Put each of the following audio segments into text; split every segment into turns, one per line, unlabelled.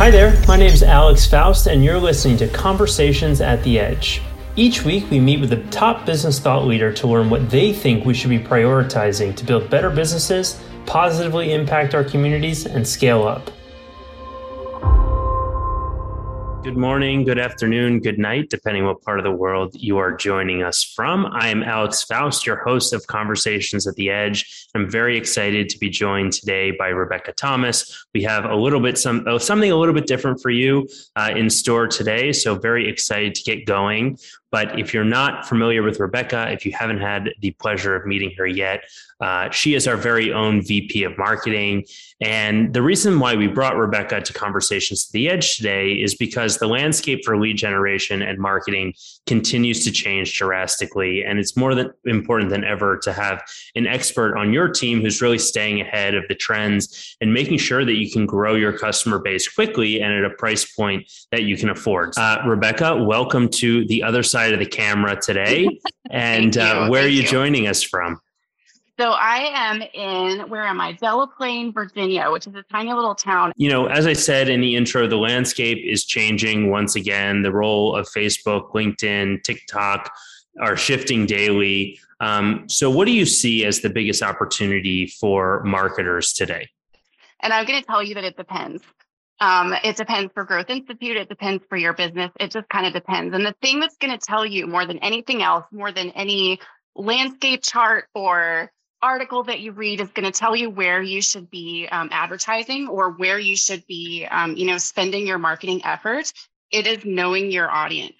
Hi there, my name is Alex Faust, and you're listening to Conversations at the Edge. Each week, we meet with a top business thought leader to learn what they think we should be prioritizing to build better businesses, positively impact our communities, and scale up. Good morning, good afternoon, good night, depending what part of the world you are joining us from. I am Alex Faust, your host of Conversations at the Edge. I'm very excited to be joined today by Rebecca Thomas. We have a little bit some oh, something a little bit different for you uh, in store today, so very excited to get going. But if you're not familiar with Rebecca, if you haven't had the pleasure of meeting her yet, uh, she is our very own VP of marketing. And the reason why we brought Rebecca to Conversations to the Edge today is because the landscape for lead generation and marketing continues to change drastically. And it's more than important than ever to have an expert on your team who's really staying ahead of the trends and making sure that you can grow your customer base quickly and at a price point that you can afford. Uh, Rebecca, welcome to the other side of the camera today. And uh, where Thank are you, you joining us from?
So I am in, where am I? Delaplane, Virginia, which is a tiny little town.
You know, as I said in the intro, the landscape is changing once again. The role of Facebook, LinkedIn, TikTok are shifting daily. Um, so, what do you see as the biggest opportunity for marketers today?
And I'm going to tell you that it depends. Um, it depends for Growth Institute. It depends for your business. It just kind of depends. And the thing that's going to tell you more than anything else, more than any landscape chart or article that you read is going to tell you where you should be um, advertising or where you should be, um, you know, spending your marketing effort. It is knowing your audience.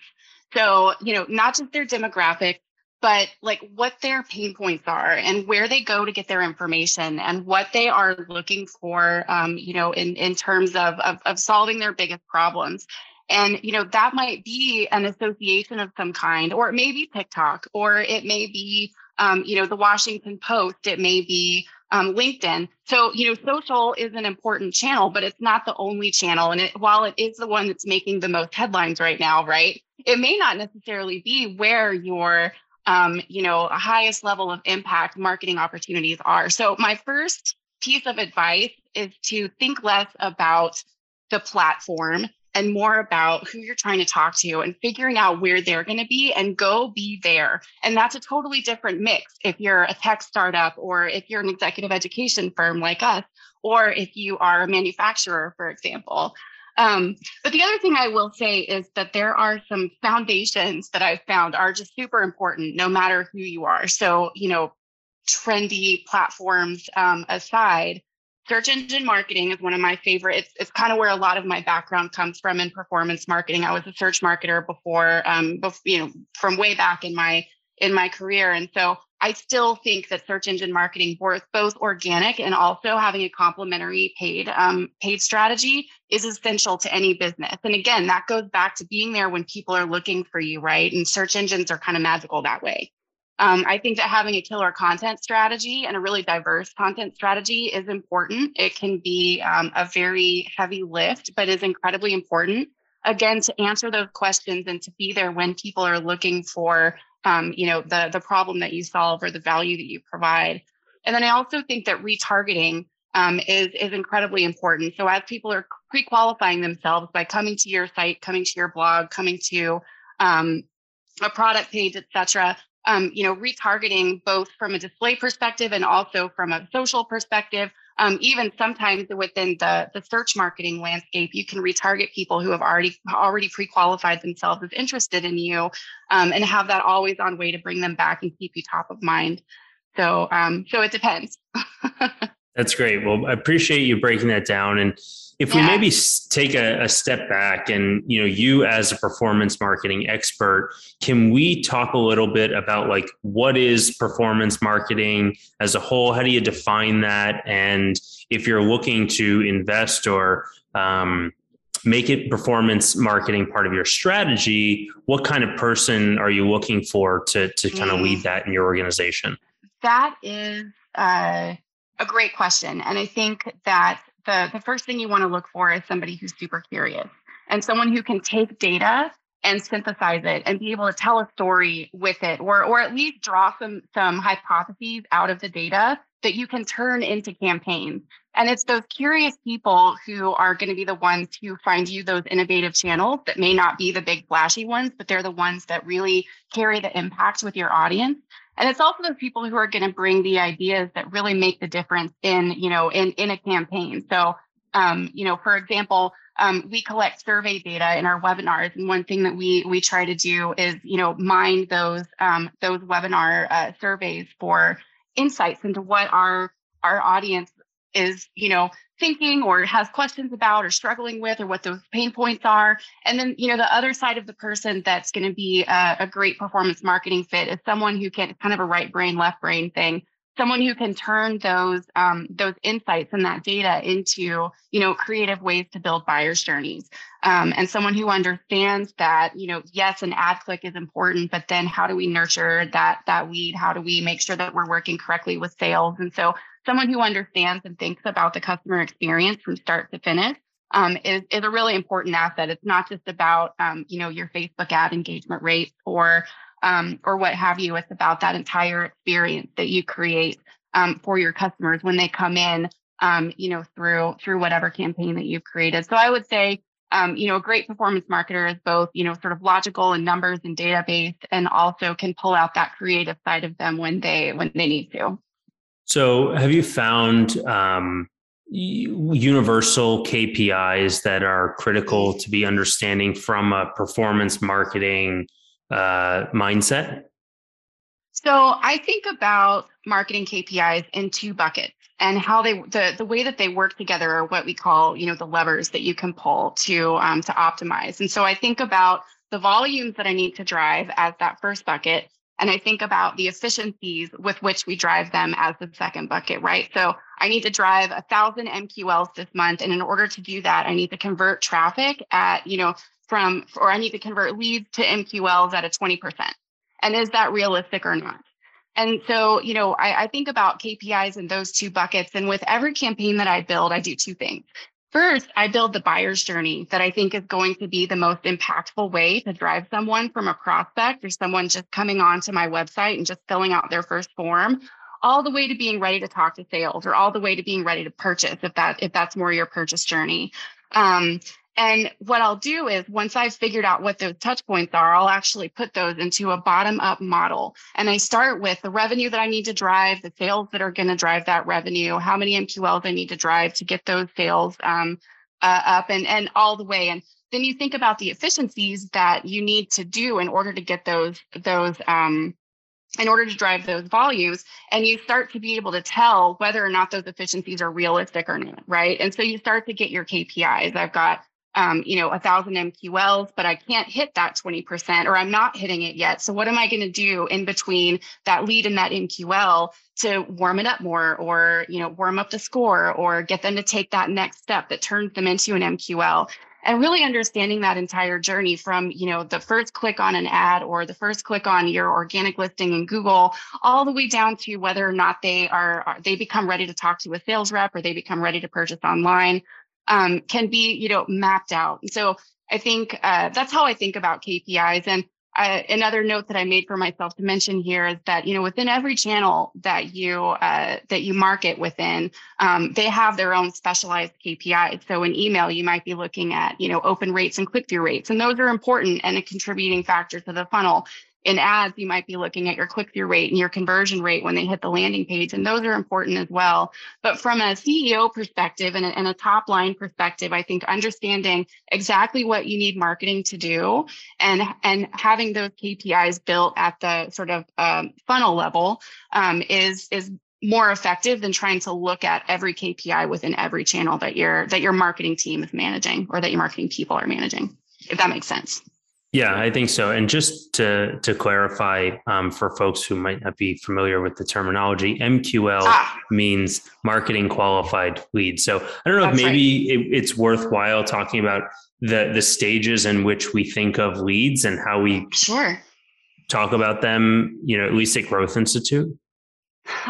So, you know, not just their demographic, but like what their pain points are and where they go to get their information and what they are looking for, um, you know, in, in terms of, of, of solving their biggest problems. And, you know, that might be an association of some kind, or it may be TikTok, or it may be, um, you know, the Washington Post, it may be um, LinkedIn. So, you know, social is an important channel, but it's not the only channel. And it, while it is the one that's making the most headlines right now, right, it may not necessarily be where your, um, you know, highest level of impact marketing opportunities are. So, my first piece of advice is to think less about the platform and more about who you're trying to talk to and figuring out where they're going to be and go be there. And that's a totally different mix if you're a tech startup or if you're an executive education firm like us, or if you are a manufacturer, for example. Um, but the other thing I will say is that there are some foundations that I've found are just super important no matter who you are. So, you know, trendy platforms um, aside, search engine marketing is one of my favorite. It's, it's kind of where a lot of my background comes from in performance marketing. I was a search marketer before, um, before, you know, from way back in my in my career, and so I still think that search engine marketing, both both organic and also having a complementary paid um, paid strategy, is essential to any business. And again, that goes back to being there when people are looking for you, right? And search engines are kind of magical that way. Um, I think that having a killer content strategy and a really diverse content strategy is important. It can be um, a very heavy lift, but is incredibly important. Again, to answer those questions and to be there when people are looking for, um, you know, the the problem that you solve or the value that you provide. And then I also think that retargeting um, is is incredibly important. So as people are pre-qualifying themselves by coming to your site, coming to your blog, coming to um, a product page, et cetera, um, you know, retargeting both from a display perspective and also from a social perspective. Um, even sometimes within the, the search marketing landscape, you can retarget people who have already already pre-qualified themselves as interested in you, um, and have that always on way to bring them back and keep you top of mind. So, um, so it depends.
That's great. Well, I appreciate you breaking that down and if yeah. we maybe take a, a, step back and you know you as a performance marketing expert can we talk a little bit about like what is performance marketing as a whole how do you define that and if you're looking to invest or um, make it performance marketing part of your strategy what kind of person are you looking for to, to kind of mm. lead that in your organization
that is uh, a great question and i think that the, the first thing you want to look for is somebody who's super curious and someone who can take data and synthesize it and be able to tell a story with it or or at least draw some some hypotheses out of the data that you can turn into campaigns. And it's those curious people who are going to be the ones who find you those innovative channels that may not be the big flashy ones, but they're the ones that really carry the impact with your audience. And it's also those people who are going to bring the ideas that really make the difference in, you know, in, in a campaign. So, um, you know, for example, um, we collect survey data in our webinars, and one thing that we we try to do is, you know, mine those um, those webinar uh, surveys for insights into what our our audience is, you know, thinking or has questions about or struggling with or what those pain points are. And then, you know, the other side of the person that's going to be a, a, great performance marketing fit is someone who can kind of a right brain, left brain thing someone who can turn those um, those insights and that data into you know creative ways to build buyers journeys. Um, and someone who understands that you know yes an ad click is important but then how do we nurture that that lead? How do we make sure that we're working correctly with sales? And so someone who understands and thinks about the customer experience from start to finish um, is, is a really important asset. It's not just about, um, you know, your Facebook ad engagement rate or um, or what have you. It's about that entire experience that you create um, for your customers when they come in, um, you know, through through whatever campaign that you've created. So I would say, um, you know, a great performance marketer is both, you know, sort of logical and numbers and database, and also can pull out that creative side of them when they when they need to.
So, have you found um, universal KPIs that are critical to be understanding from a performance marketing uh, mindset?
So I think about marketing KPIs in two buckets and how they the the way that they work together are what we call you know the levers that you can pull to um, to optimize. And so I think about the volumes that I need to drive as that first bucket, and I think about the efficiencies with which we drive them as the second bucket, right? So I need to drive a thousand MQLs this month, and in order to do that, I need to convert traffic at you know from, or I need to convert leads to MQLs at a 20%. And is that realistic or not? And so, you know, I, I, think about KPIs in those two buckets. And with every campaign that I build, I do two things. First, I build the buyer's journey that I think is going to be the most impactful way to drive someone from a prospect or someone just coming onto my website and just filling out their first form all the way to being ready to talk to sales or all the way to being ready to purchase if that if that's more your purchase journey. Um, and what I'll do is once I've figured out what those touch points are, I'll actually put those into a bottom up model. And I start with the revenue that I need to drive, the sales that are going to drive that revenue, how many MQLs I need to drive to get those sales um, uh, up and, and all the way. And then you think about the efficiencies that you need to do in order to get those, those, um, in order to drive those volumes and you start to be able to tell whether or not those efficiencies are realistic or not right and so you start to get your kpis i've got um, you know, a thousand MQLs, but I can't hit that 20% or I'm not hitting it yet. So what am I going to do in between that lead and that MQL to warm it up more or, you know, warm up the score or get them to take that next step that turns them into an MQL? And really understanding that entire journey from, you know, the first click on an ad or the first click on your organic listing in Google, all the way down to whether or not they are, are they become ready to talk to a sales rep or they become ready to purchase online um, can be, you know, mapped out. So I think uh, that's how I think about KPIs. And uh, another note that I made for myself to mention here is that you know within every channel that you uh, that you market within, um, they have their own specialized KPIs. So in email, you might be looking at you know open rates and click through rates, and those are important and a contributing factor to the funnel in ads, you might be looking at your click through rate and your conversion rate when they hit the landing page, and those are important as well. But from a CEO perspective and a, and a top line perspective, I think understanding exactly what you need marketing to do and and having those KPIs built at the sort of um, funnel level um, is is more effective than trying to look at every KPI within every channel that your that your marketing team is managing or that your marketing people are managing. If that makes sense.
Yeah, I think so. And just to to clarify um, for folks who might not be familiar with the terminology, MQL ah. means marketing qualified lead. So I don't know That's if maybe right. it, it's worthwhile talking about the the stages in which we think of leads and how we
sure
talk about them. You know, at least at Growth Institute.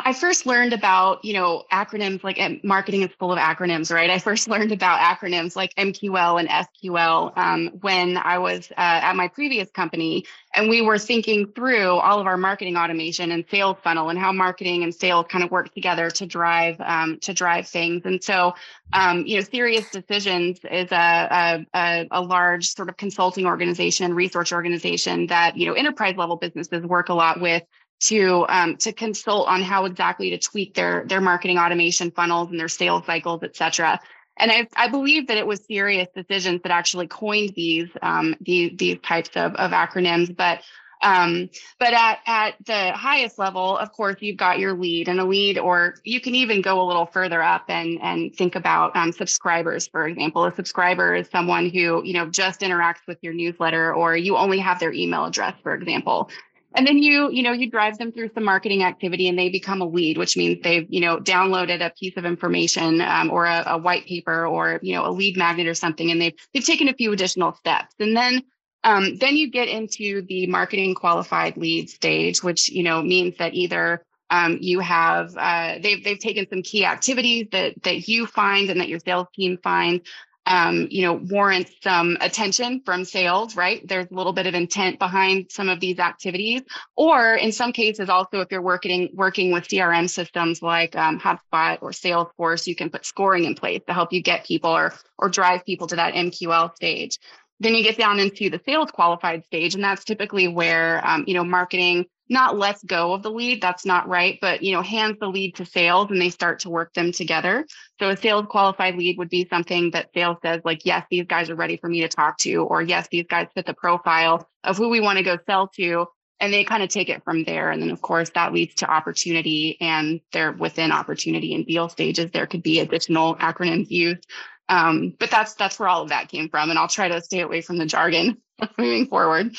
I first learned about, you know, acronyms like marketing is full of acronyms, right? I first learned about acronyms like MQL and SQL um, when I was uh, at my previous company, and we were thinking through all of our marketing automation and sales funnel and how marketing and sales kind of work together to drive um, to drive things. And so, um, you know, SiriusDecisions is a, a, a large sort of consulting organization research organization that you know enterprise level businesses work a lot with to um, to consult on how exactly to tweak their their marketing automation funnels and their sales cycles, et cetera. And I, I believe that it was SiriusDecisions that actually coined these um, these these types of, of acronyms. But um, but at, at the highest level, of course, you've got your lead and a lead, or you can even go a little further up and, and think about um, subscribers, for example. A subscriber is someone who, you know, just interacts with your newsletter or you only have their email address, for example and then you you know you drive them through some marketing activity and they become a lead which means they've you know downloaded a piece of information um, or a, a, white paper or you know a lead magnet or something and they've they've taken a few additional steps. And then um, then you get into the marketing qualified lead stage which you know means that either um, you have uh, they've they've taken some key activities that that you find and that your sales team finds um, you know, warrants some attention from sales, right? There's a little bit of intent behind some of these activities. Or in some cases, also, if you're working working with CRM systems like um, HubSpot or Salesforce, you can put scoring in place to help you get people or or drive people to that MQL stage. Then you get down into the sales qualified stage, and that's typically where um, you know marketing not lets go of the lead that's not right but you know hands the lead to sales and they start to work them together. So a sales qualified lead would be something that sales says like yes these guys are ready for me to talk to or yes these guys fit the profile of who we want to go sell to and they kind of take it from there. And then of course that leads to opportunity and there within opportunity and deal stages. There could be additional acronyms used. Um, but that's that's where all of that came from and i'll try to stay away from the jargon moving forward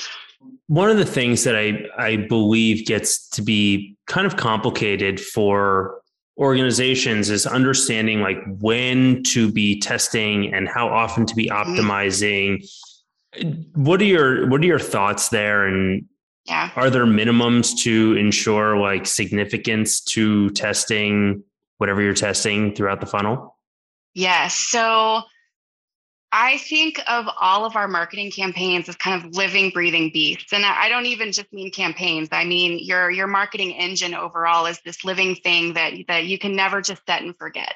one of the things that I, I believe gets to be kind of complicated for organizations is understanding like when to be testing and how often to be mm-hmm. optimizing. What are your what are your thoughts there and yeah. are there minimums to ensure like significance to testing whatever you're testing throughout the funnel?
Yes. So I think of all of our marketing campaigns as kind of living, breathing beasts. And I don't even just mean campaigns. I mean your your marketing engine overall is this living thing that that you can never just set and forget.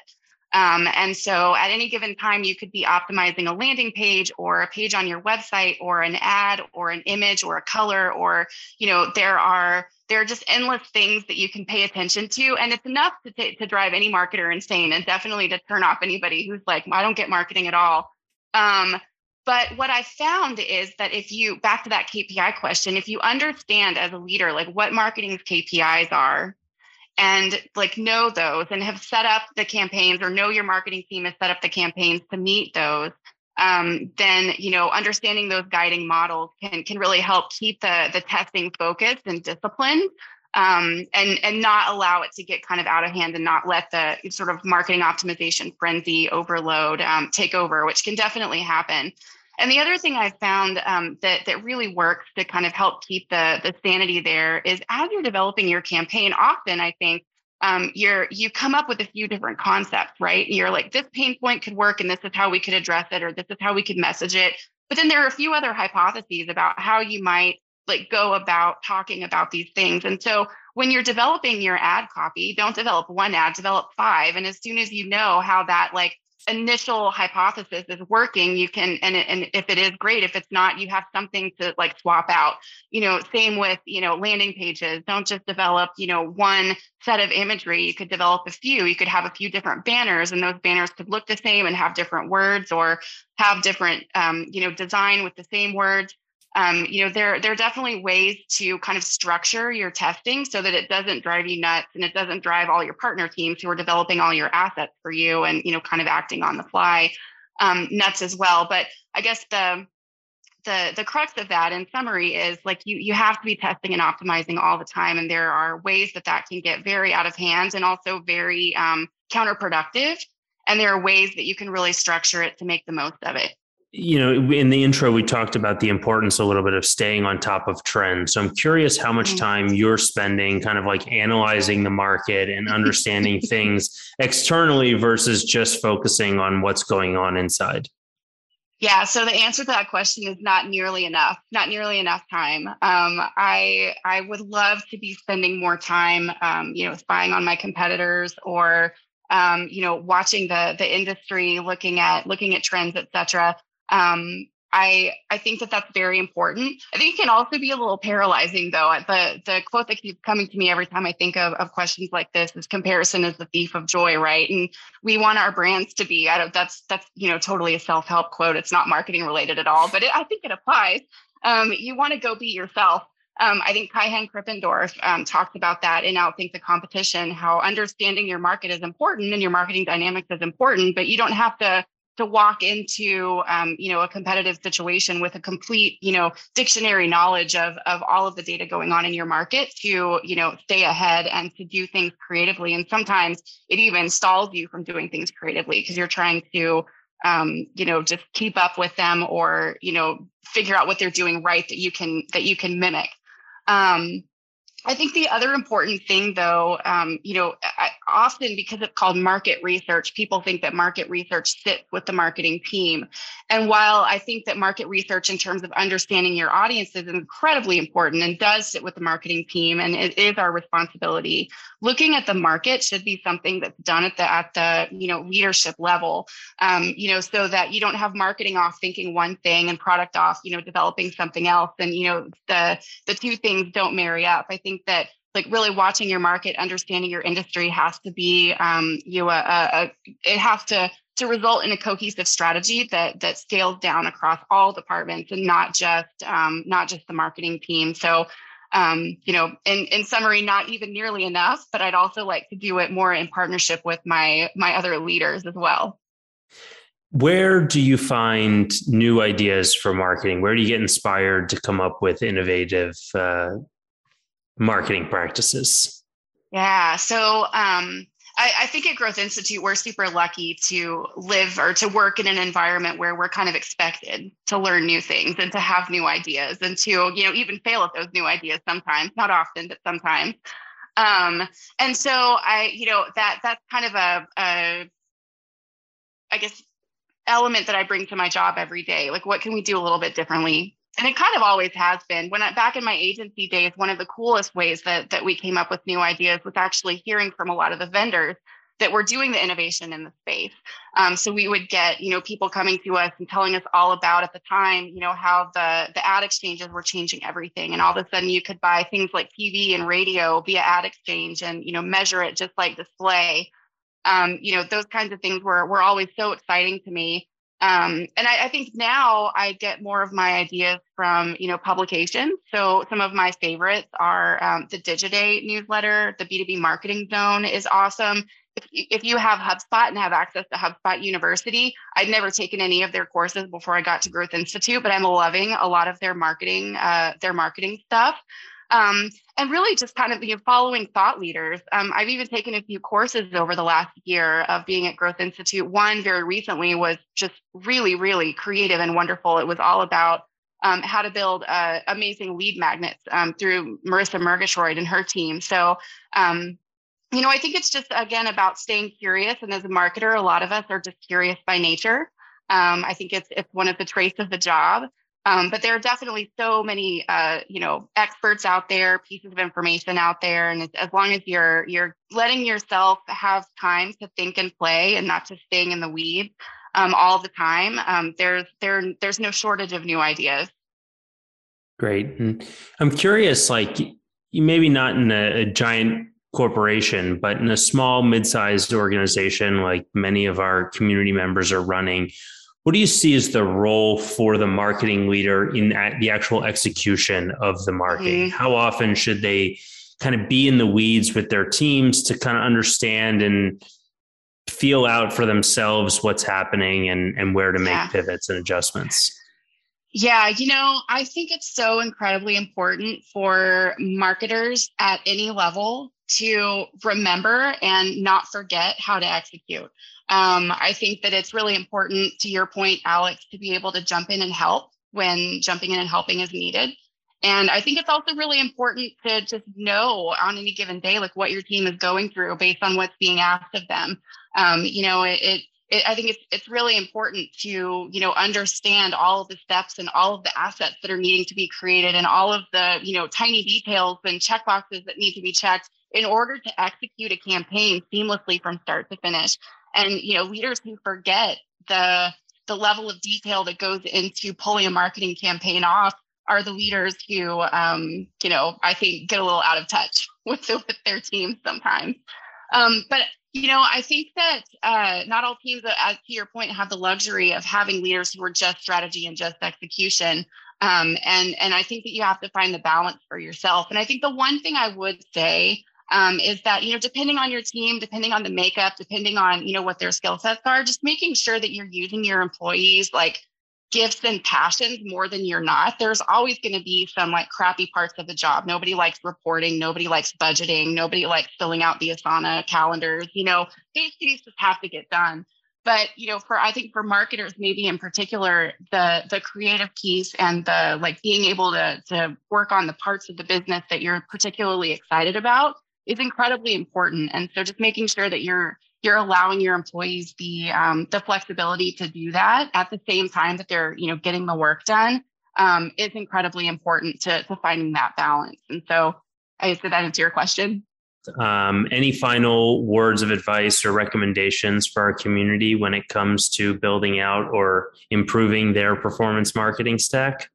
Um, and so at any given time, you could be optimizing a landing page or a page on your website or an ad or an image or a color or, you know, there are there are just endless things that you can pay attention to. And it's enough to, t- to drive any marketer insane and definitely to turn off anybody who's like, I don't get marketing at all. Um, but what I found is that if you back to that KPI question, if you understand as a leader like what marketing's KPIs are and like know those and have set up the campaigns or know your marketing team has set up the campaigns to meet those, um, then you know understanding those guiding models can can really help keep the the testing focused and disciplined um, and and not allow it to get kind of out of hand and not let the sort of marketing optimization frenzy overload um, take over, which can definitely happen. And the other thing I found um, that that really works to kind of help keep the the sanity there is as you're developing your campaign. Often, I think um, you're you come up with a few different concepts, right? You're like, this pain point could work, and this is how we could address it, or this is how we could message it. But then there are a few other hypotheses about how you might like go about talking about these things. And so when you're developing your ad copy, don't develop one ad, develop five. And as soon as you know how that like initial hypothesis is working, you can, and, and if it is great, if it's not, you have something to like swap out. You know, same with, you know, landing pages. Don't just develop, you know, one set of imagery. You could develop a few. You could have a few different banners, and those banners could look the same and have different words or have different, um, you know, design with the same words um, you know, there, there are definitely ways to kind of structure your testing so that it doesn't drive you nuts and it doesn't drive all your partner teams who are developing all your assets for you and, you know, kind of acting on the fly um, nuts as well. But I guess the, the, the crux of that in summary is like you, you have to be testing and optimizing all the time. And there are ways that that can get very out of hand and also very um, counterproductive. And there are ways that you can really structure it to make the most of it
you know, in the intro, we talked about the importance a little bit of staying on top of trends. So I'm curious how much mm. time you're spending kind of like analyzing the market and understanding things externally versus just focusing on what's going on inside.
Yeah, so the answer to that question is not nearly enough. Not nearly enough time. Um, I I would love to be spending more time, um, you know, spying on my competitors or um, you know, watching the the industry, looking at looking at trends, et cetera. Um, I I think that that's very important. I think it can also be a little paralyzing, though. The the quote that keeps coming to me every time I think of, of questions like this is "comparison is the thief of joy," right? And we want our brands to be. I don't. That's that's you know totally a self help quote. It's not marketing related at all, but it, I think it applies. Um, you want to go be yourself. Um, I think Kaihan Krippendorff um, talked about that in Outthink the Competition, how understanding your market is important and your marketing dynamics is important, but you don't have to to walk into um, you know a competitive situation with a complete you know dictionary knowledge of of all of the data going on in your market to you know stay ahead and to do things creatively. And sometimes it even stalls you from doing things creatively because you're trying to um, you know just keep up with them or you know figure out what they're doing right that you can that you can mimic. Um, I think the other important thing, though, um, you know, I, often because it's called market research, people think that market research sits with the marketing team. And while I think that market research, in terms of understanding your audience, is incredibly important and does sit with the marketing team, and it is our responsibility, looking at the market should be something that's done at the at the you know leadership level. Um, you know, so that you don't have marketing off thinking one thing and product off, you know, developing something else, and you know the the two things don't marry up. I think think that like really watching your market, understanding your industry has to be um, you know, a, a, it has to to result in a cohesive strategy that that scales down across all departments and not just um, not just the marketing team. So um, you know, in, in summary, not even nearly enough, but I'd also like to do it more in partnership with my my other leaders as well.
Where do you find new ideas for marketing? Where do you get inspired to come up with innovative uh, marketing practices?
Yeah. So um, I, I, think at Growth Institute, we're super lucky to live or to work in an environment where we're kind of expected to learn new things and to have new ideas and to, you know, even fail at those new ideas sometimes, not often, but sometimes. Um, and so I, you know, that that's kind of a, a I guess, element that I bring to my job every day. Like, what can we do a little bit differently and it kind of always has been. When I, back in my agency days one of the coolest ways that that we came up with new ideas was actually hearing from a lot of the vendors that were doing the innovation in the space. Um, so we would get you know people coming to us and telling us all about at the time you know how the the ad exchanges were changing everything. And all of a sudden you could buy things like tv and radio via ad exchange and you know measure it just like display. Um, you know those kinds of things were were always so exciting to me um, and I, I, think now I get more of my ideas from you know publications. So some of my favorites are um, the Digiday newsletter. The B2B Marketing Zone is awesome. If, if you have HubSpot and have access to HubSpot University, I'd never taken any of their courses before I got to Growth Institute, but I'm loving a lot of their marketing uh, their marketing stuff. Um, and really just kind of you know, following thought leaders. Um, I've even taken a few courses over the last year of being at Growth Institute. One very recently was just really, really creative and wonderful. It was all about um, how to build uh, amazing lead magnets um, through Marisa Murgatroyd and her team. So, um, you know, I think it's just again about staying curious. And as a marketer, a lot of us are just curious by nature. Um, I think it's it's one of the traits of the job. Um, but there are definitely so many, uh, you know, experts out there, pieces of information out there, and as long as you're you're letting yourself have time to think and play, and not just staying in the weeds um, all the time, um, there's there there's no shortage of new ideas.
Great, and I'm curious, like maybe not in a, a giant corporation, but in a small, mid-sized organization, like many of our community members are running what do you see as the role for the marketing leader in the actual execution of the marketing? Mm-hmm. How often should they kind of be in the weeds with their teams to kind of understand and feel out for themselves what's happening and, and where to make yeah. pivots and adjustments?
Yeah, you know, I think it's so incredibly important for marketers at any level to remember and not forget how to execute. Um, I think that it's really important, to your point, Alex, to be able to jump in and help when jumping in and helping is needed. And I think it's also really important to just know on any given day, like what your team is going through based on what's being asked of them. Um, you know, it, it, it, I think it's it's really important to you know understand all of the steps and all of the assets that are needing to be created and all of the you know tiny details and checkboxes that need to be checked in order to execute a campaign seamlessly from start to finish. And you know, leaders who forget the the level of detail that goes into pulling a marketing campaign off are the leaders who, um, you know, I think get a little out of touch with, with their teams sometimes. Um, but you know, I think that uh, not all teams, uh, as to your point, have the luxury of having leaders who are just strategy and just execution. Um, and and I think that you have to find the balance for yourself. And I think the one thing I would say um, is that you know, depending on your team, depending on the makeup, depending on you know what their skill sets are, just making sure that you're using your employees like gifts and passions more than you're not, there's always going to be some like crappy parts of the job. Nobody likes reporting. Nobody likes budgeting. Nobody likes filling out the Asana calendars. You know, these things just have to get done. But you know, for I think for marketers, maybe in particular, the the creative piece and the like being able to to work on the parts of the business that you're particularly excited about is incredibly important. And so just making sure that you're you're allowing your employees the um, the flexibility to do that at the same time that they're you know getting the work done um, is incredibly important to, to finding that balance. And so I did that answer your question.
Um, any final words of advice or recommendations for our community when it comes to building out or improving their performance marketing stack?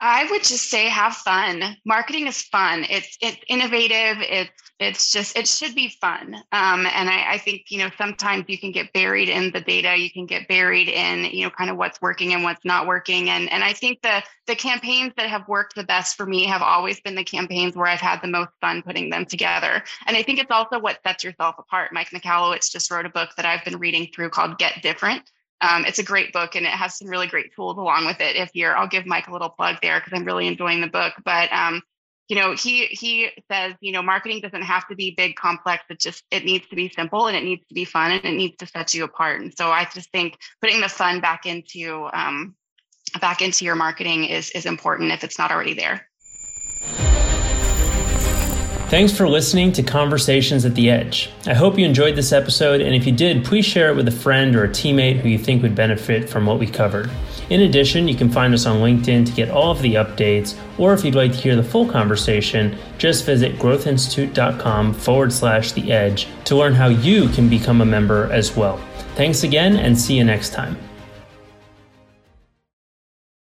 I would just say have fun. Marketing is fun. It's it's innovative. It's it's just it should be fun. Um, and I, I think you know sometimes you can get buried in the data. You can get buried in you know kind of what's working and what's not working. And and I think the the campaigns that have worked the best for me have always been the campaigns where I've had the most fun putting them together. And I think it's also what sets yourself apart. Mike Michalowicz just wrote a book that I've been reading through called Get Different um, it's a great book and it has some really great tools along with it. If you're, I'll give Mike a little plug there because I'm really enjoying the book. But um, you know, he he says, you know, marketing doesn't have to be big, complex. It just it needs to be simple and it needs to be fun and it needs to set you apart. And so I just think putting the fun back into um, back into your marketing is is important if it's not already there.
Thanks for listening to Conversations at the Edge. I hope you enjoyed this episode, and if you did, please share it with a friend or a teammate who you think would benefit from what we covered. In addition, you can find us on LinkedIn to get all of the updates, or if you'd like to hear the full conversation, just visit growthinstitute.com forward slash the edge to learn how you can become a member as well. Thanks again, and see you next time.